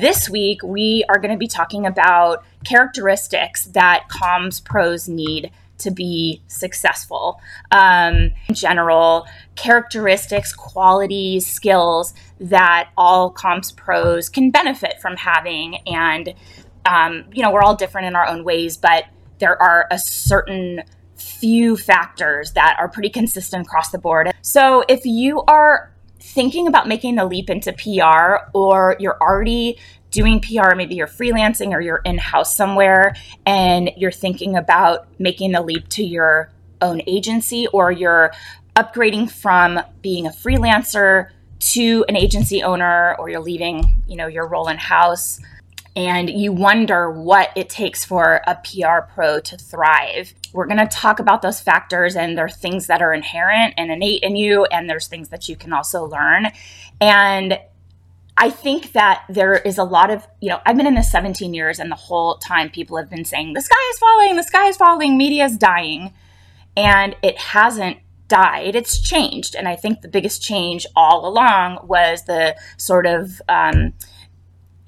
This week, we are going to be talking about characteristics that comms pros need to be successful. Um, in general, characteristics, qualities, skills that all comms pros can benefit from having. And, um, you know, we're all different in our own ways, but there are a certain few factors that are pretty consistent across the board. So if you are thinking about making the leap into PR or you're already doing PR, maybe you're freelancing or you're in house somewhere and you're thinking about making the leap to your own agency or you're upgrading from being a freelancer to an agency owner or you're leaving, you know, your role in house and you wonder what it takes for a PR pro to thrive. We're going to talk about those factors, and there are things that are inherent and innate in you, and there's things that you can also learn. And I think that there is a lot of, you know, I've been in this 17 years, and the whole time people have been saying, the sky is falling, the sky is falling, media is dying. And it hasn't died, it's changed. And I think the biggest change all along was the sort of, um,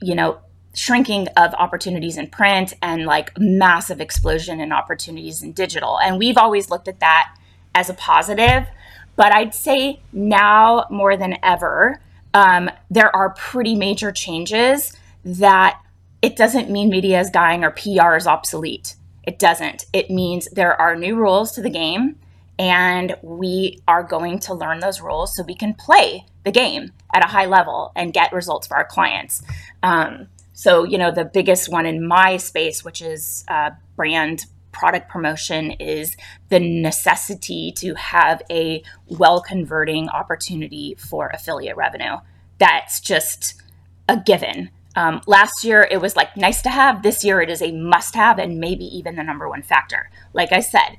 you know, shrinking of opportunities in print and like massive explosion in opportunities in digital. And we've always looked at that as a positive. But I'd say now more than ever, um, there are pretty major changes that it doesn't mean media is dying or PR is obsolete. It doesn't. It means there are new rules to the game, and we are going to learn those rules so we can play the game at a high level and get results for our clients. Um, so, you know, the biggest one in my space, which is uh, brand product promotion, is the necessity to have a well converting opportunity for affiliate revenue. That's just a given. Um, last year, it was like nice to have. This year, it is a must have and maybe even the number one factor. Like I said,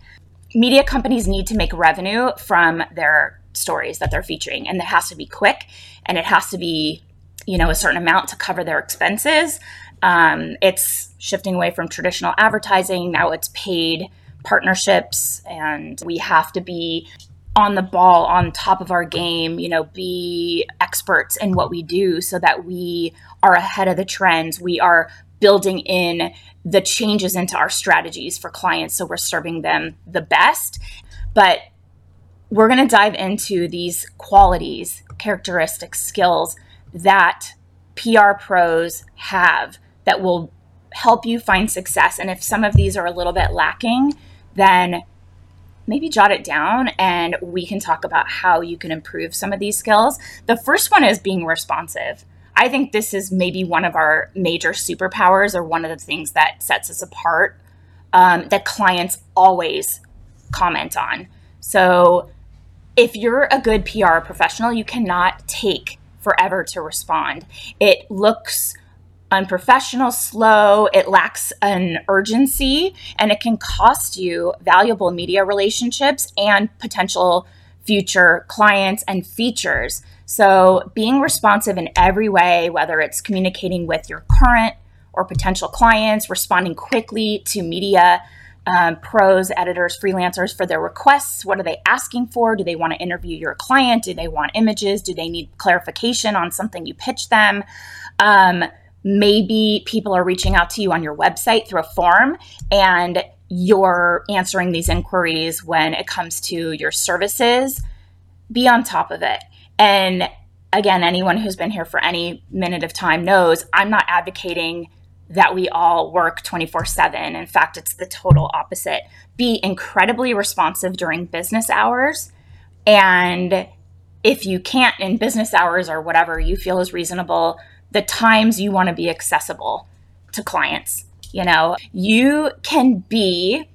media companies need to make revenue from their stories that they're featuring, and it has to be quick and it has to be you know a certain amount to cover their expenses. Um, it's shifting away from traditional advertising. Now it's paid partnerships, and we have to be on the ball, on top of our game, you know, be experts in what we do so that we are ahead of the trends. We are building in the changes into our strategies for clients so we're serving them the best. But we're going to dive into these qualities, characteristics, skills that PR pros have that will help you find success. And if some of these are a little bit lacking, then maybe jot it down and we can talk about how you can improve some of these skills. The first one is being responsive. I think this is maybe one of our major superpowers or one of the things that sets us apart um, that clients always comment on. So, if you're a good PR professional, you cannot take forever to respond. It looks unprofessional, slow, it lacks an urgency, and it can cost you valuable media relationships and potential future clients and features. So, being responsive in every way, whether it's communicating with your current or potential clients, responding quickly to media um, pros, editors, freelancers for their requests. What are they asking for? Do they want to interview your client? Do they want images? Do they need clarification on something you pitch them? Um, maybe people are reaching out to you on your website through a form and you're answering these inquiries when it comes to your services. Be on top of it. And again, anyone who's been here for any minute of time knows I'm not advocating that we all work 24 7. In fact, it's the total opposite. Be incredibly responsive during business hours. And if you can't in business hours or whatever you feel is reasonable, the times you want to be accessible to clients. You know, you can be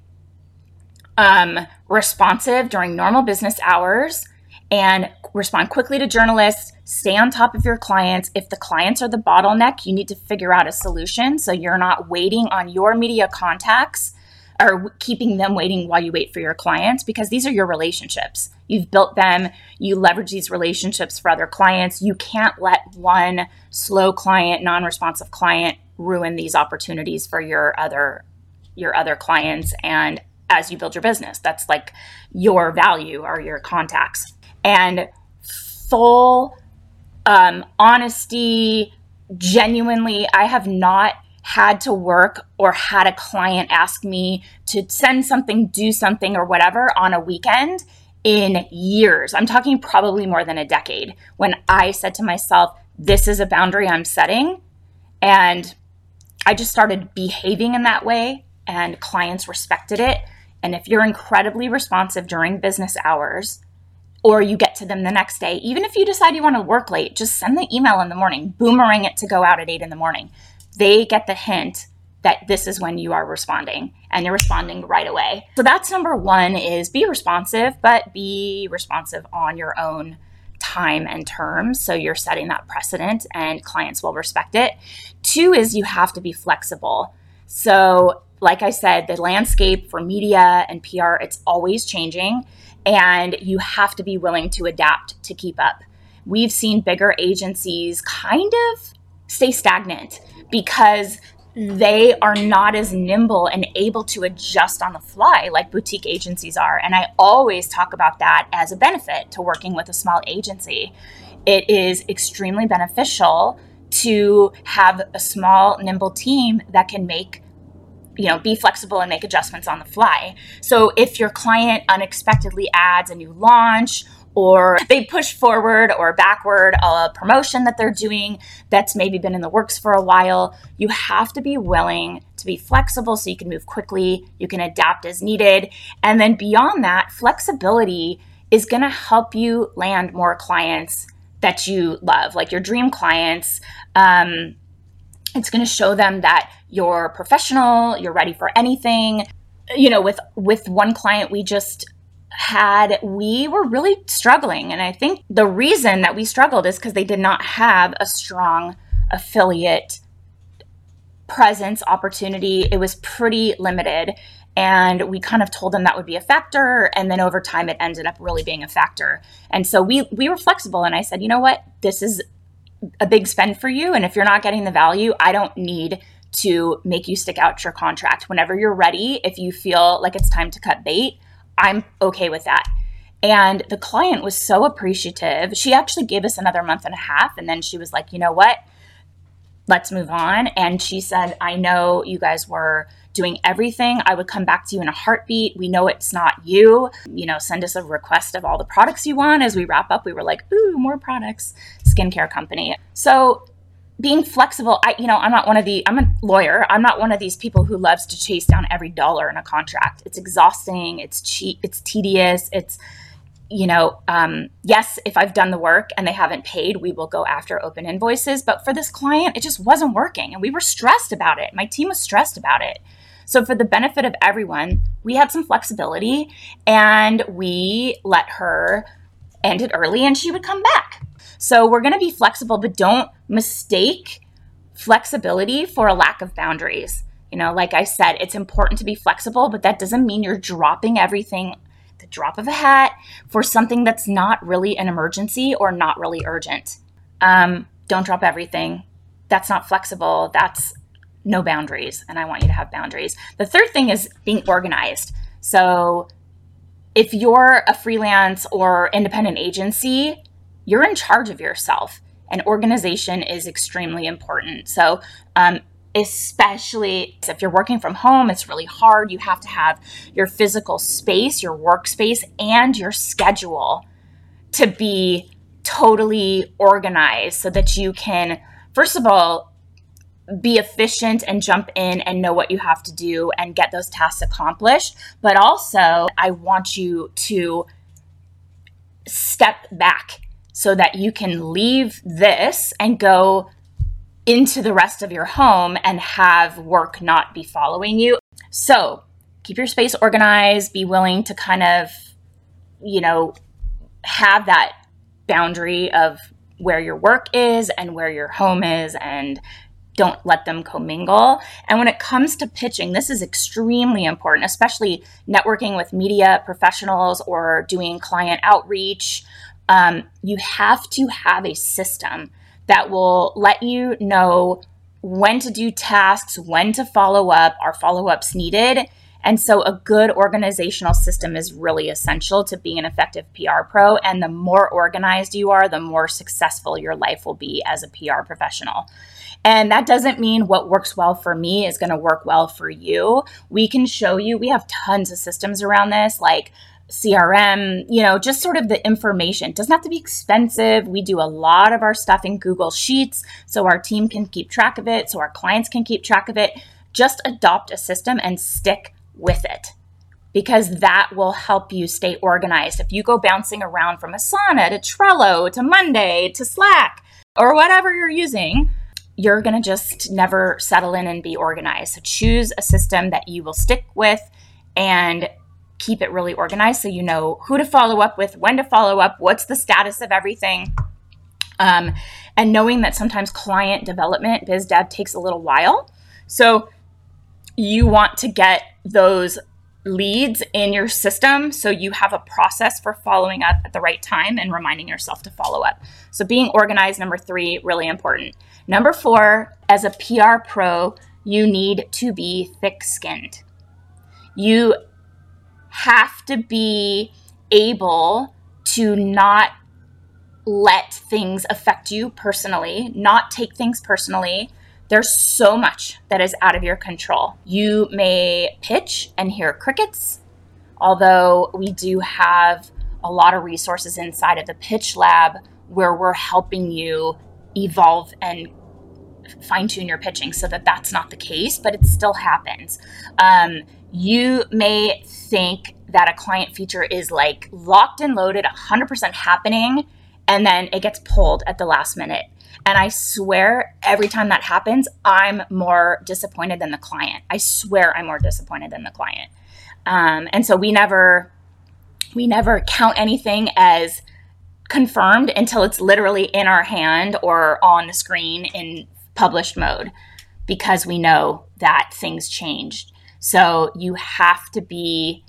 um, responsive during normal business hours and respond quickly to journalists, stay on top of your clients. If the clients are the bottleneck, you need to figure out a solution so you're not waiting on your media contacts or keeping them waiting while you wait for your clients because these are your relationships. You've built them, you leverage these relationships for other clients. You can't let one slow client, non-responsive client ruin these opportunities for your other your other clients and as you build your business. That's like your value or your contacts. And full um, honesty, genuinely, I have not had to work or had a client ask me to send something, do something, or whatever on a weekend in years. I'm talking probably more than a decade when I said to myself, this is a boundary I'm setting. And I just started behaving in that way, and clients respected it. And if you're incredibly responsive during business hours, or you get to them the next day, even if you decide you want to work late, just send the email in the morning, boomerang it to go out at eight in the morning. They get the hint that this is when you are responding and you're responding right away. So that's number one is be responsive, but be responsive on your own time and terms. So you're setting that precedent and clients will respect it. Two is you have to be flexible. So, like I said, the landscape for media and PR, it's always changing, and you have to be willing to adapt to keep up. We've seen bigger agencies kind of stay stagnant because they are not as nimble and able to adjust on the fly like boutique agencies are. And I always talk about that as a benefit to working with a small agency. It is extremely beneficial to have a small, nimble team that can make you know be flexible and make adjustments on the fly so if your client unexpectedly adds a new launch or they push forward or backward a promotion that they're doing that's maybe been in the works for a while. You have to be willing to be flexible so you can move quickly, you can adapt as needed. And then beyond that, flexibility is going to help you land more clients that you love, like your dream clients. Um, it's going to show them that you're professional, you're ready for anything. You know, with with one client, we just had we were really struggling. And i think the reason that we struggled is because they did not have a strong affiliate presence opportunity. It was pretty limited. And we kind of told them that would be a factor. And then over time it ended up really being a factor. And so we we were flexible. And i said you know what? This is a big spend for you and if you're not getting the value i don't need to make you stick out your contract whenever you're ready if you feel like it's time to cut bait I'm okay with that. And the client was so appreciative. She actually gave us another month and a half. And then she was like, you know what? Let's move on. And she said, I know you guys were doing everything. I would come back to you in a heartbeat. We know it's not you. You know, send us a request of all the products you want. As we wrap up, we were like, ooh, more products, skincare company. So being flexible i you know i'm not one of the i'm a lawyer i'm not one of these people who loves to chase down every dollar in a contract it's exhausting it's cheap it's tedious it's you know um, yes if i've done the work and they haven't paid we will go after open invoices but for this client it just wasn't working and we were stressed about it my team was stressed about it so for the benefit of everyone we had some flexibility and we let her end it early and she would come back so we're going to be flexible, but don't mistake flexibility for a lack of boundaries. You know, like I said, it's important to be flexible, but that doesn't mean you're dropping everything the drop of a hat for something that's not really an emergency or not really urgent. Um, don't drop everything. That's not flexible. That's no boundaries. And I want you to have boundaries. The third thing is being organized. So if you're a freelance or independent agency, you're in charge of yourself and organization is extremely important so um, especially if you're working from home it's really hard you have to have your physical space your workspace and your schedule to be totally organized so that you can first of all be efficient and jump in and know what you have to do and get those tasks accomplished but also i want you to step back so that you can leave this and go into the rest of your home and have work not be following you. So keep your space organized, be willing to kind of, you know, have that boundary of where your work is and where your home is and don't let them commingle. And when it comes to pitching, this is extremely important, especially networking with media professionals or doing client outreach. Um, you have to have a system that will let you know when to do tasks, when to follow up, are follow ups needed? And so, a good organizational system is really essential to being an effective PR pro. And the more organized you are, the more successful your life will be as a PR professional. And that doesn't mean what works well for me is going to work well for you. We can show you, we have tons of systems around this, like CRM, you know, just sort of the information. It doesn't have to be expensive. We do a lot of our stuff in Google Sheets so our team can keep track of it, so our clients can keep track of it. Just adopt a system and stick with it because that will help you stay organized. If you go bouncing around from Asana to Trello to Monday to Slack or whatever you're using, you're going to just never settle in and be organized. So choose a system that you will stick with and keep it really organized so you know who to follow up with, when to follow up, what's the status of everything. Um, and knowing that sometimes client development, biz dev takes a little while. So you want to get those leads in your system so you have a process for following up at the right time and reminding yourself to follow up. So being organized, number three, really important. Number four, as a PR pro, you need to be thick skinned. You have to be able to not let things affect you personally, not take things personally, there's so much that is out of your control. You may pitch and hear crickets, although we do have a lot of resources inside of the pitch lab where we're helping you evolve and fine tune your pitching so that that's not the case, but it still happens. Um, you may think that a client feature is like locked and loaded, 100% happening, and then it gets pulled at the last minute. And I swear every time that happens, I'm more disappointed than the client. I swear I'm more disappointed than the client. Um, and so we never we never count anything as confirmed until it's literally in our hand or on the screen in published mode because we know that things changed. So you have to be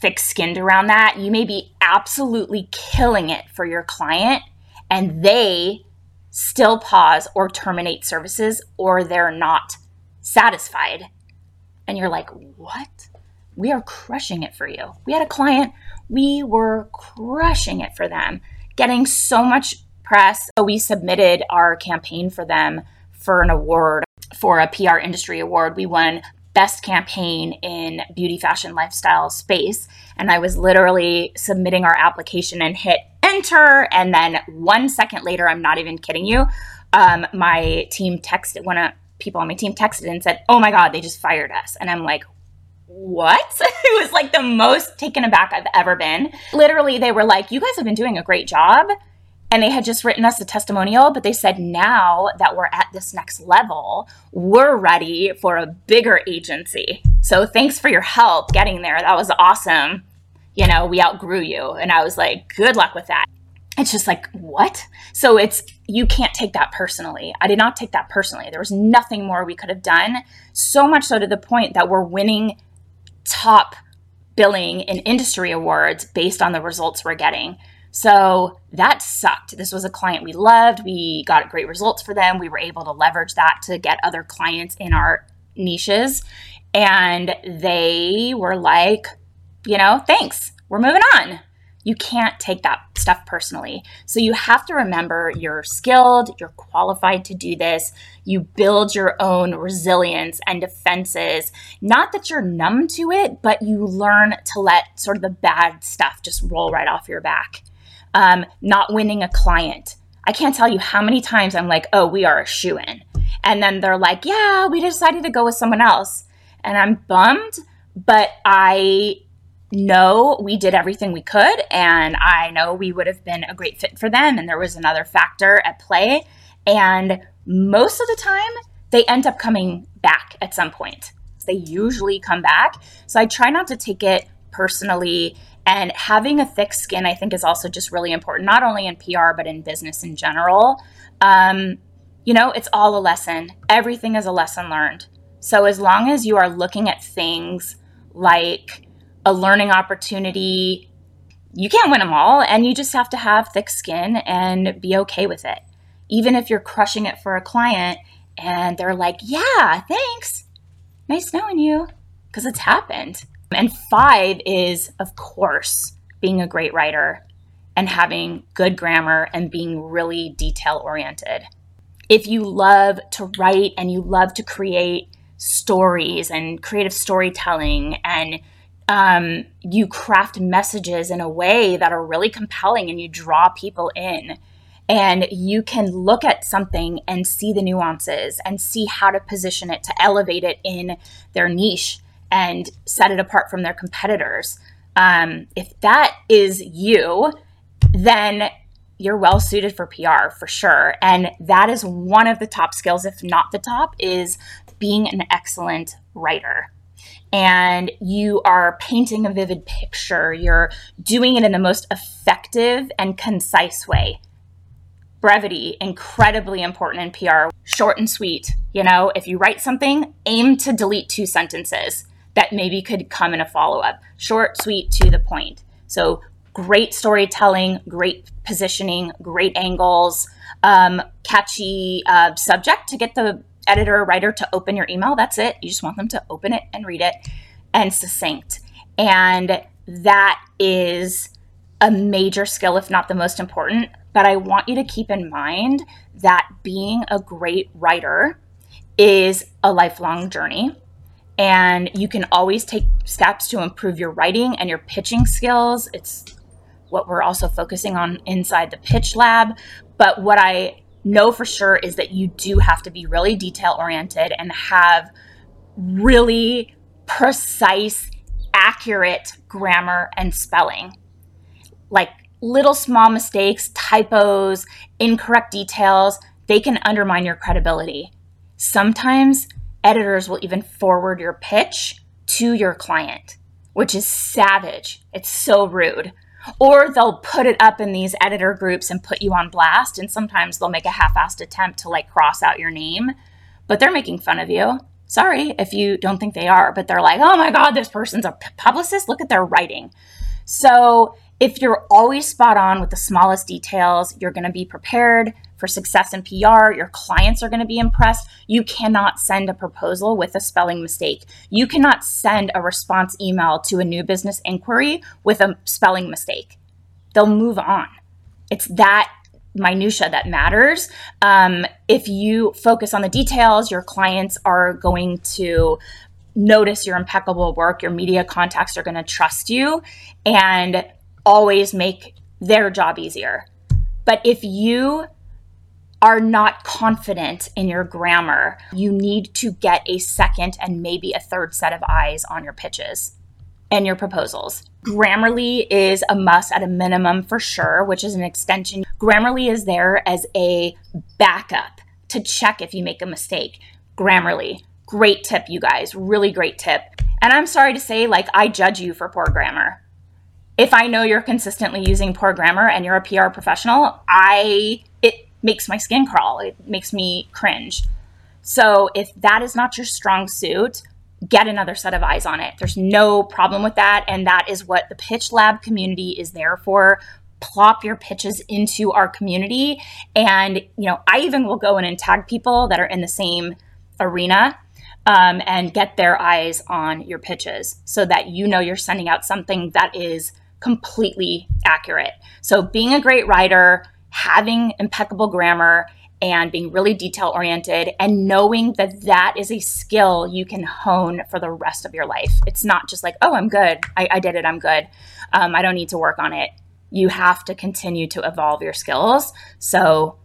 thick skinned around that. You may be absolutely killing it for your client and they still pause or terminate services or they're not satisfied. And you're like, what? We are crushing it for you. We had a client, we were crushing it for them, getting so much press. So we submitted our campaign for them for an award, for a PR industry award. We won best campaign in beauty, fashion, lifestyle space. And I was literally submitting our application and hit enter. And then one second later, I'm not even kidding you, um, my team texted, one of people on my team texted and said, Oh my God, they just fired us. And I'm like, what? it was like the most taken aback I've ever been. Literally, they were like, You guys have been doing a great job. And they had just written us a testimonial, but they said, Now that we're at this next level, we're ready for a bigger agency. So thanks for your help getting there. That was awesome you know, we outgrew you. And I was like, good luck with that. It's just like, what? So it's, you can't take that personally. I did not take that personally. There was nothing more we could have done. So much so to the point that we're winning top billing in industry awards based on the results we're getting. So that sucked. This was a client we loved. We got great results for them. We were able to leverage that to get other clients in our niches. And they were like, you know, thanks, we're moving on. You can't take that stuff personally. So you have to remember you're skilled, you're qualified to do this. You build your own resilience and defenses. Not that you're numb to it, but you learn to let sort of the bad stuff just roll right off your back. Um, not winning a client. I can't tell you how many times I'm like, oh, we are a shoe in. And then they're like, yeah, we decided to go with someone else. And I'm bummed, but I know we did everything we could, and I know we would have been a great fit for them. And there was another factor at play. And most of the time, they end up coming back at some point. They usually come back. So I try not to take it personally. And having a thick skin, I think, is also just really important, not only in PR, but in business in general. Um, you know, it's all a lesson. Everything is a lesson learned. So as long as you are looking at things like a learning opportunity, you can't win them all. And you just have to have thick skin and be okay with it. Even if you're crushing it for a client and they're like, yeah, thanks. Nice knowing you. Because it's happened. And five is, of course, being a great writer and having good grammar and being really detail oriented. If you love to write and you love to create stories and creative storytelling and um, you craft messages in a way that are really compelling and you draw people in and you can look at something and see the nuances and see how to position it to elevate it in their niche and set it apart from their competitors. Um, if that is you, then you're well suited for PR for sure. And that is one of the top skills, if not the top, is being an excellent writer. And you are painting a vivid picture. You're doing it in the most effective and concise way. Brevity, incredibly important in PR. Short and sweet. You know, if you write something, aim to delete two sentences that maybe could come in a follow up. Short, sweet, to the point. So great storytelling, great positioning, great angles, um, catchy uh, subject to get the editor or writer to open your email. That's it. You just want them to open it and read it, and succinct. And that is a major skill, if not the most important. But I want you to keep in mind that being a great writer is a lifelong journey and you can always take steps to improve your writing and your pitching skills. It's what we're also focusing on inside the pitch lab. But what I know for sure is that you do have to be really detail oriented and have really precise, accurate grammar and spelling. Like little small mistakes, typos, incorrect details, they can undermine your credibility. Sometimes editors will even forward your pitch to your client, which is savage. It's so rude. Or they'll put it up in these editor groups and put you on blast. And sometimes they'll make a half assed attempt to like cross out your name, but they're making fun of you. Sorry if you don't think they are, but they're like, oh my God, this person's a publicist. Look at their writing. So if you're always spot on with the smallest details, you're going to be prepared for success in PR. Your clients are going to be impressed. You cannot send a proposal with a spelling mistake. You cannot send a response email to a new business inquiry with a spelling mistake. They'll move on. It's that minutia that matters. Um, if you focus on the details, your clients are going to notice your impeccable work. Your media contacts are going to trust you and always make their job easier. But if you are not confident in your grammar, you need to get a second and maybe a third set of eyes on your pitches and your proposals. Grammarly is a must at a minimum for sure, which is an extension. Grammarly is there as a backup to check if you make a mistake. Grammarly, great tip, you guys, really great tip. And I'm sorry to say, like, I judge you for poor grammar. If I know you're consistently using poor grammar and you're a PR professional, I it makes my skin crawl. It makes me cringe. So if that is not your strong suit, get another set of eyes on it. There's no problem with that. And that is what the Pitch Lab community is there for. Plop your pitches into our community. And, you know, I even will go in and tag people that are in the same arena um, and get their eyes on your pitches so that you know you're sending out something that is completely accurate. So being a great writer, having impeccable grammar and being really detail oriented and knowing that that is a skill you can hone for the rest of your life. It's not just like, oh, I'm good. I, I did it. I'm good. Um, I don't need to work on it. You have to continue to evolve your skills. So,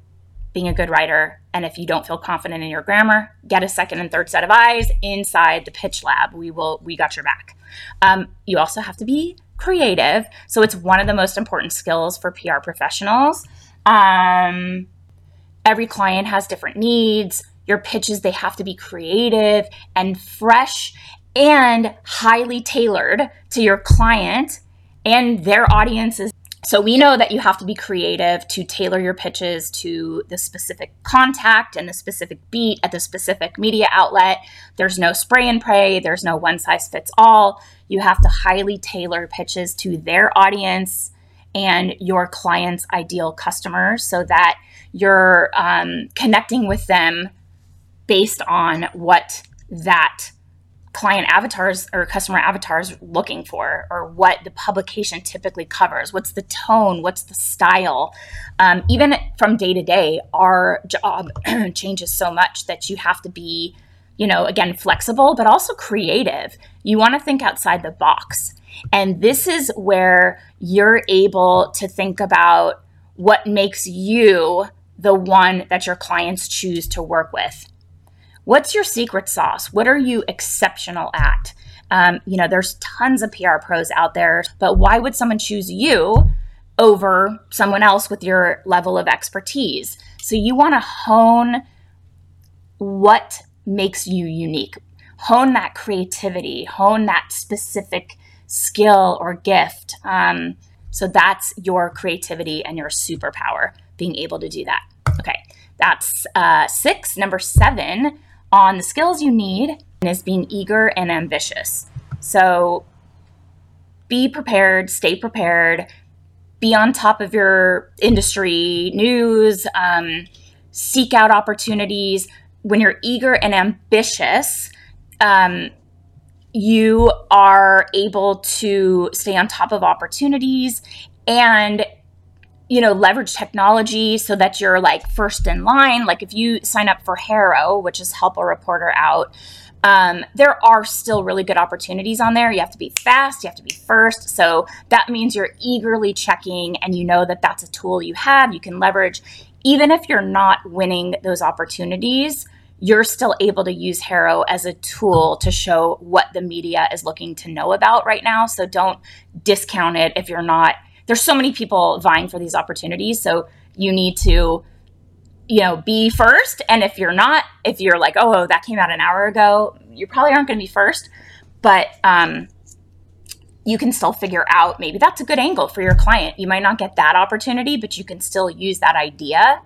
being a good writer, and if you don't feel confident in your grammar, get a second and third set of eyes inside the pitch lab. We will, we got your back. Um, you also have to be creative. So, it's one of the most important skills for PR professionals. Um, every client has different needs. Your pitches, they have to be creative and fresh and highly tailored to your client and their audiences. So we know that you have to be creative to tailor your pitches to the specific contact and the specific beat at the specific media outlet. There's no spray and pray, there's no one size fits all. You have to highly tailor pitches to their audience and your client's ideal customers so that you're um, connecting with them based on what that client avatars or customer avatars looking for or what the publication typically covers. What's the tone? What's the style? Um, even from day to day our job changes so much that you have to be you know again flexible but also creative. You want to think outside the box and this is where you're able to think about what makes you the one that your clients choose to work with What's your secret sauce? What are you exceptional at? Um, you know, there's tons of PR pros out there, but why would someone choose you over someone else with your level of expertise? So you want to hone what makes you unique, hone that creativity, hone that specific skill or gift. Um, so that's your creativity and your superpower, being able to do that. Okay, that's uh, six. Number seven on the skills you need is being eager and ambitious. So be prepared, stay prepared, be on top of your industry news, um, seek out opportunities. When you're eager and ambitious, um, you are able to stay on top of opportunities and you know, leverage technology so that you're like first in line. Like if you sign up for HARO, which is Help a Reporter Out, um, there are still really good opportunities on there. You have to be fast, you have to be first. So that means you're eagerly checking and you know that that's a tool you have, you can leverage. Even if you're not winning those opportunities, you're still able to use HARO as a tool to show what the media is looking to know about right now. So don't discount it if you're not there's so many people vying for these opportunities. So you need to, you know, be first. And if you're not, if you're like, oh, that came out an hour ago, you probably aren't going to be first. But um, you can still figure out maybe that's a good angle for your client. You might not get that opportunity, but you can still use that idea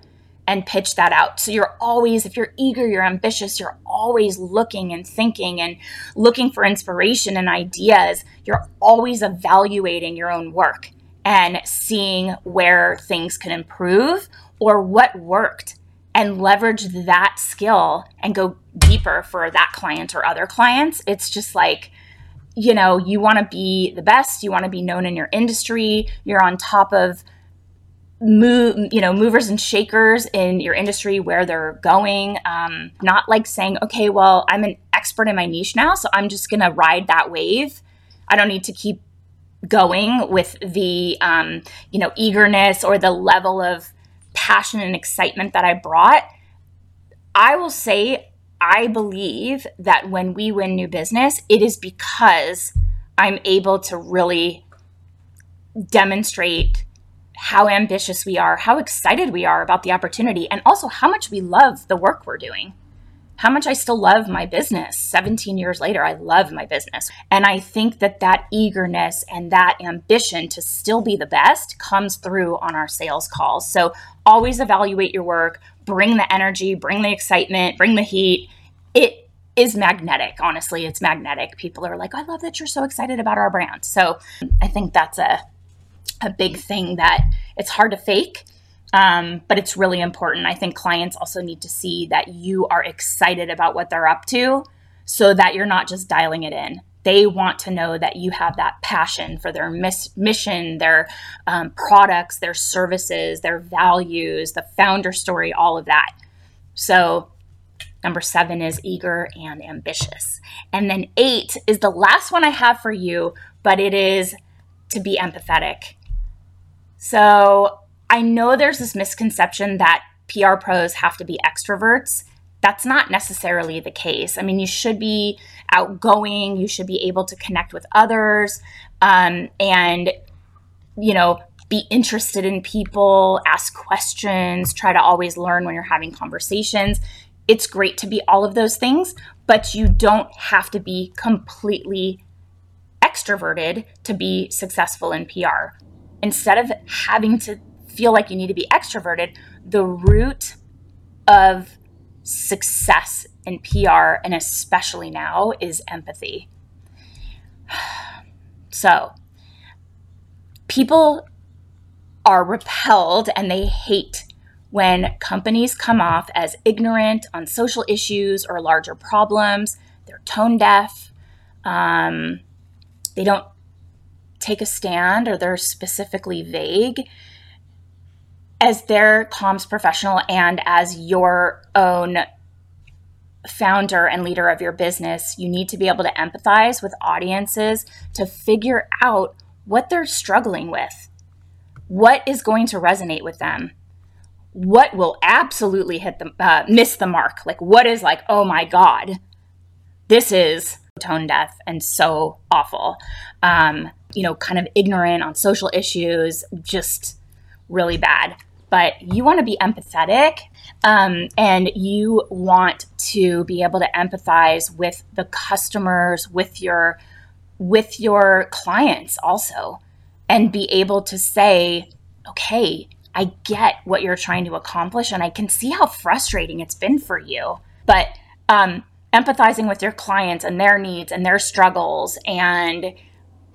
and pitch that out. So you're always, if you're eager, you're ambitious, you're always looking and thinking and looking for inspiration and ideas. You're always evaluating your own work and seeing where things can improve or what worked and leverage that skill and go deeper for that client or other clients. It's just like, you know, you want to be the best, you want to be known in your industry, you're on top of move you know movers and shakers in your industry where they're going. Um, not like saying okay well i'm an expert in my niche now so i'm just going to ride that wave. I don't need to keep going with the um, you know eagerness or the level of passion and excitement that I brought, I will say I believe that when we win new business, it is because I'm able to really demonstrate how ambitious we are, how excited we are about the opportunity, and also how much we love the work we're doing how much I still love my business. 17 years later, I love my business. And I think that that eagerness and that ambition to still be the best comes through on our sales calls. So always evaluate your work, bring the energy, bring the excitement, bring the heat. It is magnetic, honestly. It's magnetic. People are like, I love that you're so excited about our brand. So I think that's a, a big thing that it's hard to fake um, but it's really important. I think clients also need to see that you are excited about what they're up to so that you're not just dialing it in. They want to know that you have that passion for their mis- mission, their um, products, their services, their values, the founder story, all of that. So, number seven is eager and ambitious. And then eight is the last one I have for you, but it is to be empathetic. So, I know there's this misconception that PR pros have to be extroverts. That's not necessarily the case. I mean, you should be outgoing, you should be able to connect with others, um, and, you know, be interested in people, ask questions, try to always learn when you're having conversations. it's great to be all of those things, but you don't have to be completely extroverted to be successful in PR. Instead of having to feel like you need to be extroverted, the root of success in PR, and especially now, is empathy. So, people are repelled and they hate when companies come off as ignorant on social issues or larger problems. They're tone deaf. Um, they don't take a stand or they're specifically vague. As their comms professional and as your own founder and leader of your business, you need to be able to empathize with audiences to figure out what they're struggling with. What is going to resonate with them? What will absolutely hit the uh, miss the mark? Like what is like, oh my god, this is tone deaf and so awful. Um, you know, kind of ignorant on social issues, just really bad. But you want to be empathetic um, and you want to be able to empathize with the customers, with your with your clients also, and be able to say, okay, I get what you're trying to accomplish, and I can see how frustrating it's been for you. But um, empathizing with your clients and their needs and their struggles and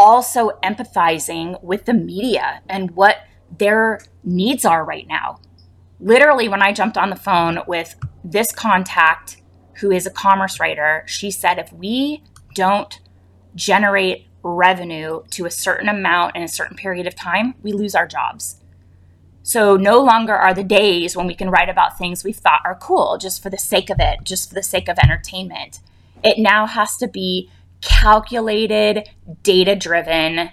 also empathizing with the media and what their needs are right now. Literally, when I jumped on the phone with this contact who is a commerce writer, she said if we don't generate revenue to a certain amount in a certain period of time, we lose our jobs. So no longer are the days when we can write about things we thought are cool just for the sake of it, just for the sake of entertainment. It now has to be calculated, data driven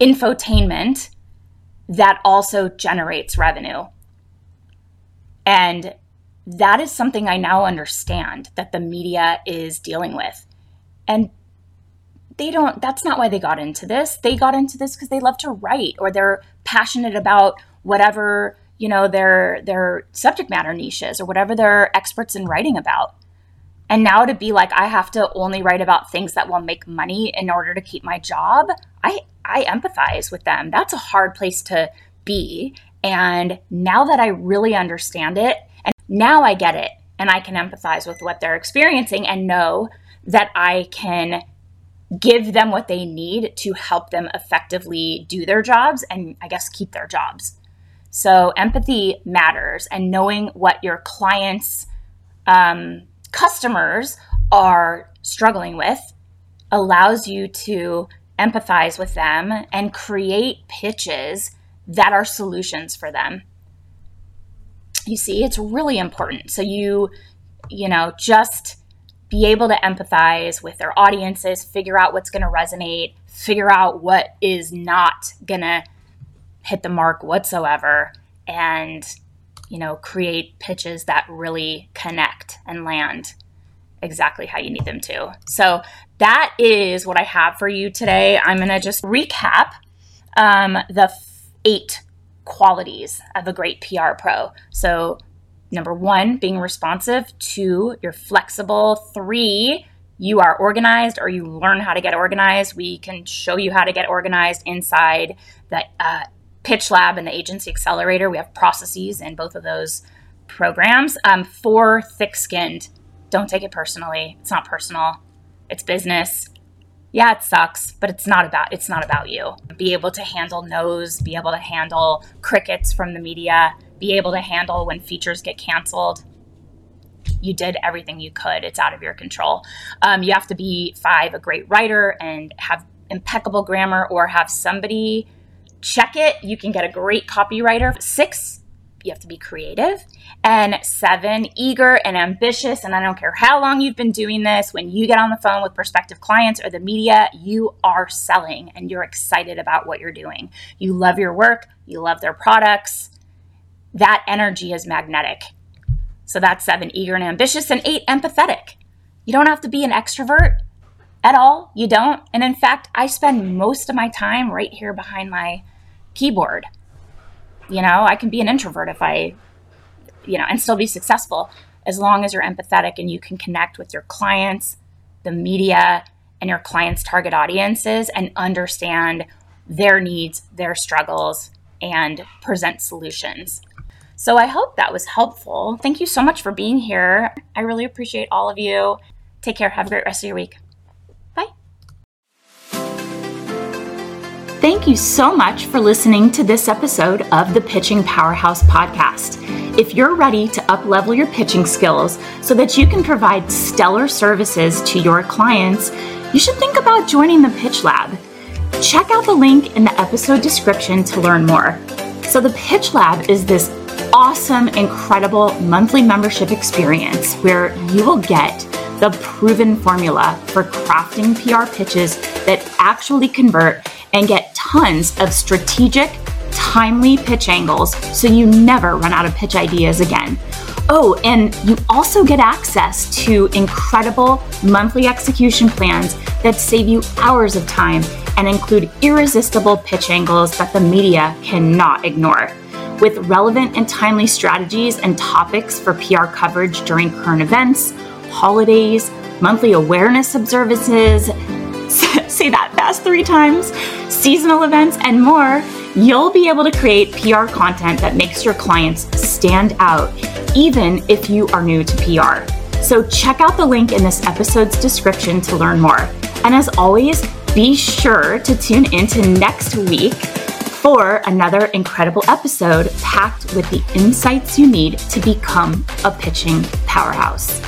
infotainment that also generates revenue. And that is something I now understand that the media is dealing with. And they don't, that's not why they got into this. They got into this because they love to write or they're passionate about whatever, you know, their, their subject matter niches or whatever they're experts in writing about. And now to be like, I have to only write about things that will make money in order to keep my job, I, I empathize with them. That's a hard place to be. And now that I really understand it, and now I get it, and I can empathize with what they're experiencing and know that I can give them what they need to help them effectively do their jobs and I guess keep their jobs. So, empathy matters, and knowing what your clients' um, customers are struggling with allows you to empathize with them and create pitches that are solutions for them. You see, it's really important. So you, you know, just be able to empathize with their audiences, figure out what's going to resonate, figure out what is not going to hit the mark whatsoever, and, you know, create pitches that really connect and land exactly how you need them to. So that is what I have for you today. I'm going to just recap um, the f- eight qualities of a great PR pro. So, number one, being responsive. Two, you're flexible. Three, you are organized or you learn how to get organized. We can show you how to get organized inside the uh, Pitch Lab and the Agency Accelerator. We have processes in both of those programs. Um, four, thick skinned. Don't take it personally. It's not personal. It's business. Yeah, it sucks, but it's not about it's not about you. Be able to handle no's, be able to handle crickets from the media, be able to handle when features get canceled. You did everything you could. It's out of your control. Um, you have to be five, a great writer and have impeccable grammar or have somebody check it. You can get a great copywriter. Six, you have to be creative. And seven, eager and ambitious. And I don't care how long you've been doing this, when you get on the phone with prospective clients or the media, you are selling and you're excited about what you're doing. You love your work, you love their products. That energy is magnetic. So that's seven, eager and ambitious. And eight, empathetic. You don't have to be an extrovert at all. You don't. And in fact, I spend most of my time right here behind my keyboard you know, I can be an introvert if I, you know, and still be successful. as long as you're empathetic and you can connect with your clients, the media, and your clients' target audiences and understand their needs, their struggles, and present solutions. So I hope that was helpful. Thank you so much for being here. I really appreciate all of you. Take care. Have a great rest of your week. Thank you so much for listening to this episode of the Pitching Powerhouse podcast. If you're ready to uplevel your pitching skills so that you can provide stellar services to your clients, you should think about joining the Pitch Lab. Check out the link in the episode description to learn more. So, the Pitch Lab is this awesome, incredible monthly membership experience where you will get the proven formula for crafting PR pitches that actually convert and get tons of strategic, timely pitch angles so you never run out of pitch ideas again. Oh, and you also get access to incredible monthly execution plans that save you hours of time and include irresistible pitch angles that the media cannot ignore. With relevant and timely strategies and topics for PR coverage during current events, holidays, monthly awareness observances, say that fast three times, seasonal events, and more, you'll be able to create PR content that makes your clients stand out, even if you are new to PR. So check out the link in this episode's description to learn more. And as always, be sure to tune in to next week for another incredible episode packed with the insights you need to become a pitching powerhouse.